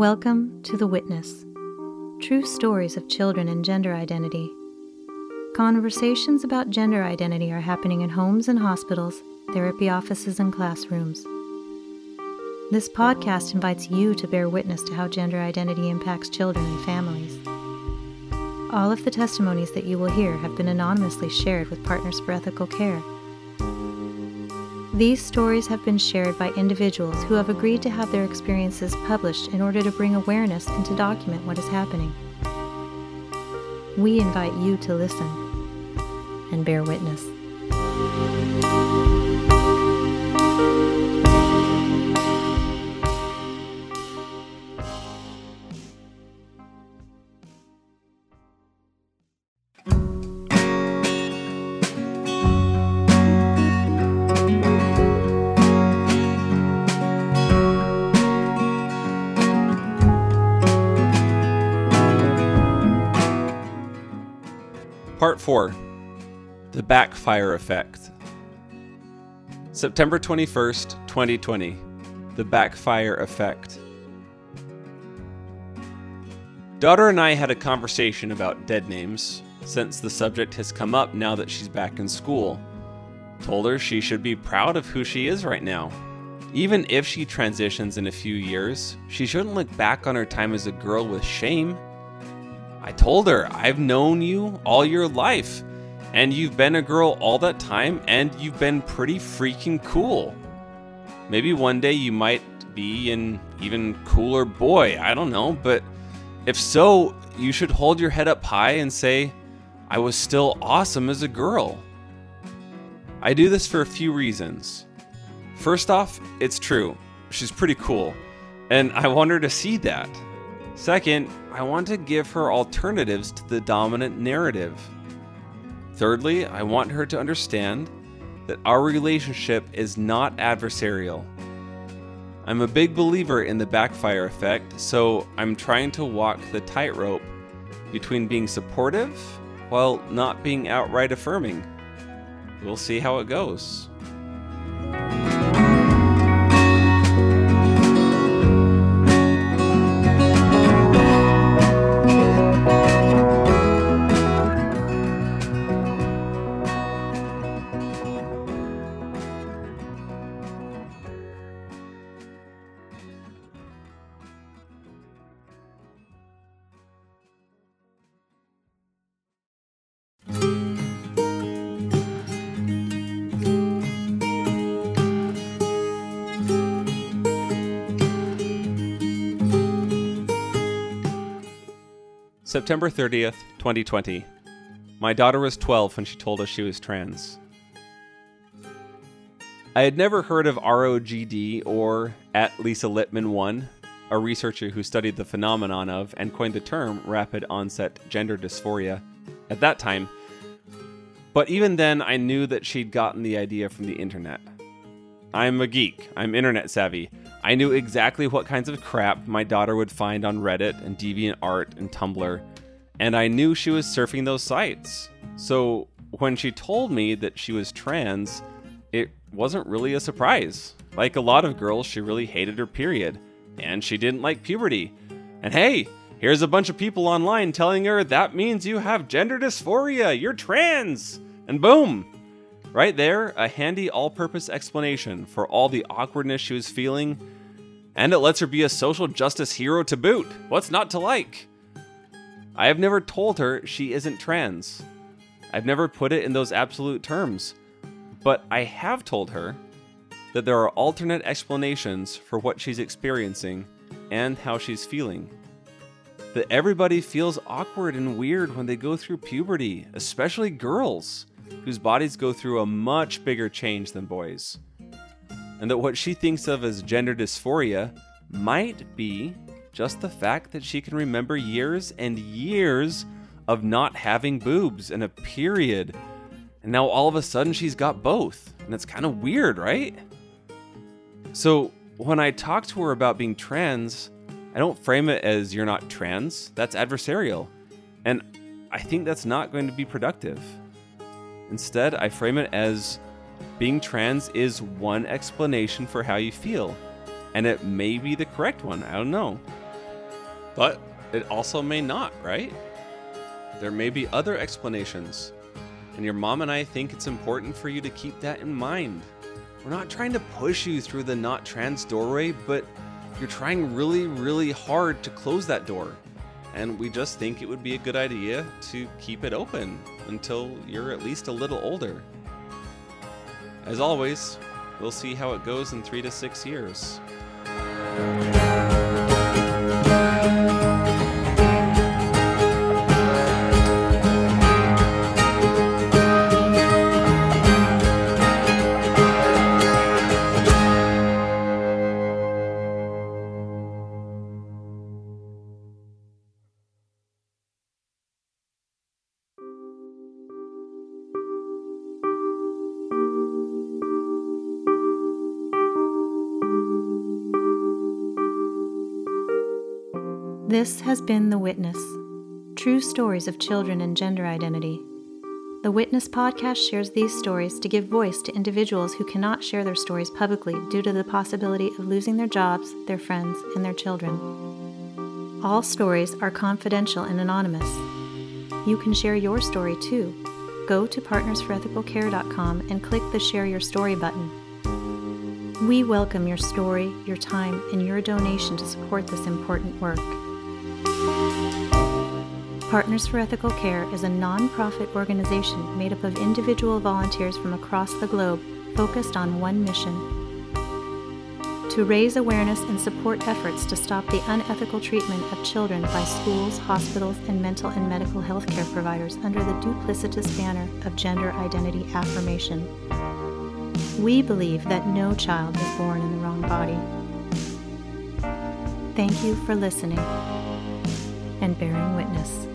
Welcome to The Witness True Stories of Children and Gender Identity. Conversations about gender identity are happening in homes and hospitals, therapy offices, and classrooms. This podcast invites you to bear witness to how gender identity impacts children and families. All of the testimonies that you will hear have been anonymously shared with Partners for Ethical Care. These stories have been shared by individuals who have agreed to have their experiences published in order to bring awareness and to document what is happening. We invite you to listen and bear witness. Part 4 The Backfire Effect. September 21st, 2020. The Backfire Effect. Daughter and I had a conversation about dead names, since the subject has come up now that she's back in school. Told her she should be proud of who she is right now. Even if she transitions in a few years, she shouldn't look back on her time as a girl with shame. I told her, I've known you all your life, and you've been a girl all that time, and you've been pretty freaking cool. Maybe one day you might be an even cooler boy, I don't know, but if so, you should hold your head up high and say, I was still awesome as a girl. I do this for a few reasons. First off, it's true, she's pretty cool, and I want her to see that. Second, I want to give her alternatives to the dominant narrative. Thirdly, I want her to understand that our relationship is not adversarial. I'm a big believer in the backfire effect, so I'm trying to walk the tightrope between being supportive while not being outright affirming. We'll see how it goes. September 30th, 2020. My daughter was 12 when she told us she was trans. I had never heard of ROGD or at Lisa Littman 1, a researcher who studied the phenomenon of and coined the term rapid onset gender dysphoria at that time. But even then, I knew that she'd gotten the idea from the internet. I'm a geek, I'm internet savvy. I knew exactly what kinds of crap my daughter would find on Reddit and DeviantArt and Tumblr, and I knew she was surfing those sites. So when she told me that she was trans, it wasn't really a surprise. Like a lot of girls, she really hated her period, and she didn't like puberty. And hey, here's a bunch of people online telling her that means you have gender dysphoria, you're trans! And boom! Right there, a handy all purpose explanation for all the awkwardness she was feeling, and it lets her be a social justice hero to boot. What's not to like? I have never told her she isn't trans. I've never put it in those absolute terms. But I have told her that there are alternate explanations for what she's experiencing and how she's feeling. That everybody feels awkward and weird when they go through puberty, especially girls whose bodies go through a much bigger change than boys. And that what she thinks of as gender dysphoria might be just the fact that she can remember years and years of not having boobs and a period. And now all of a sudden she's got both. And it's kind of weird, right? So when I talk to her about being trans, I don't frame it as you're not trans. That's adversarial. And I think that's not going to be productive. Instead, I frame it as being trans is one explanation for how you feel, and it may be the correct one. I don't know. But it also may not, right? There may be other explanations. And your mom and I think it's important for you to keep that in mind. We're not trying to push you through the not trans doorway, but you're trying really, really hard to close that door. And we just think it would be a good idea to keep it open until you're at least a little older. As always, we'll see how it goes in three to six years. This has been The Witness True Stories of Children and Gender Identity. The Witness podcast shares these stories to give voice to individuals who cannot share their stories publicly due to the possibility of losing their jobs, their friends, and their children. All stories are confidential and anonymous. You can share your story too. Go to partnersforethicalcare.com and click the Share Your Story button. We welcome your story, your time, and your donation to support this important work. Partners for Ethical Care is a nonprofit organization made up of individual volunteers from across the globe focused on one mission to raise awareness and support efforts to stop the unethical treatment of children by schools, hospitals, and mental and medical health care providers under the duplicitous banner of gender identity affirmation. We believe that no child is born in the wrong body. Thank you for listening and bearing witness.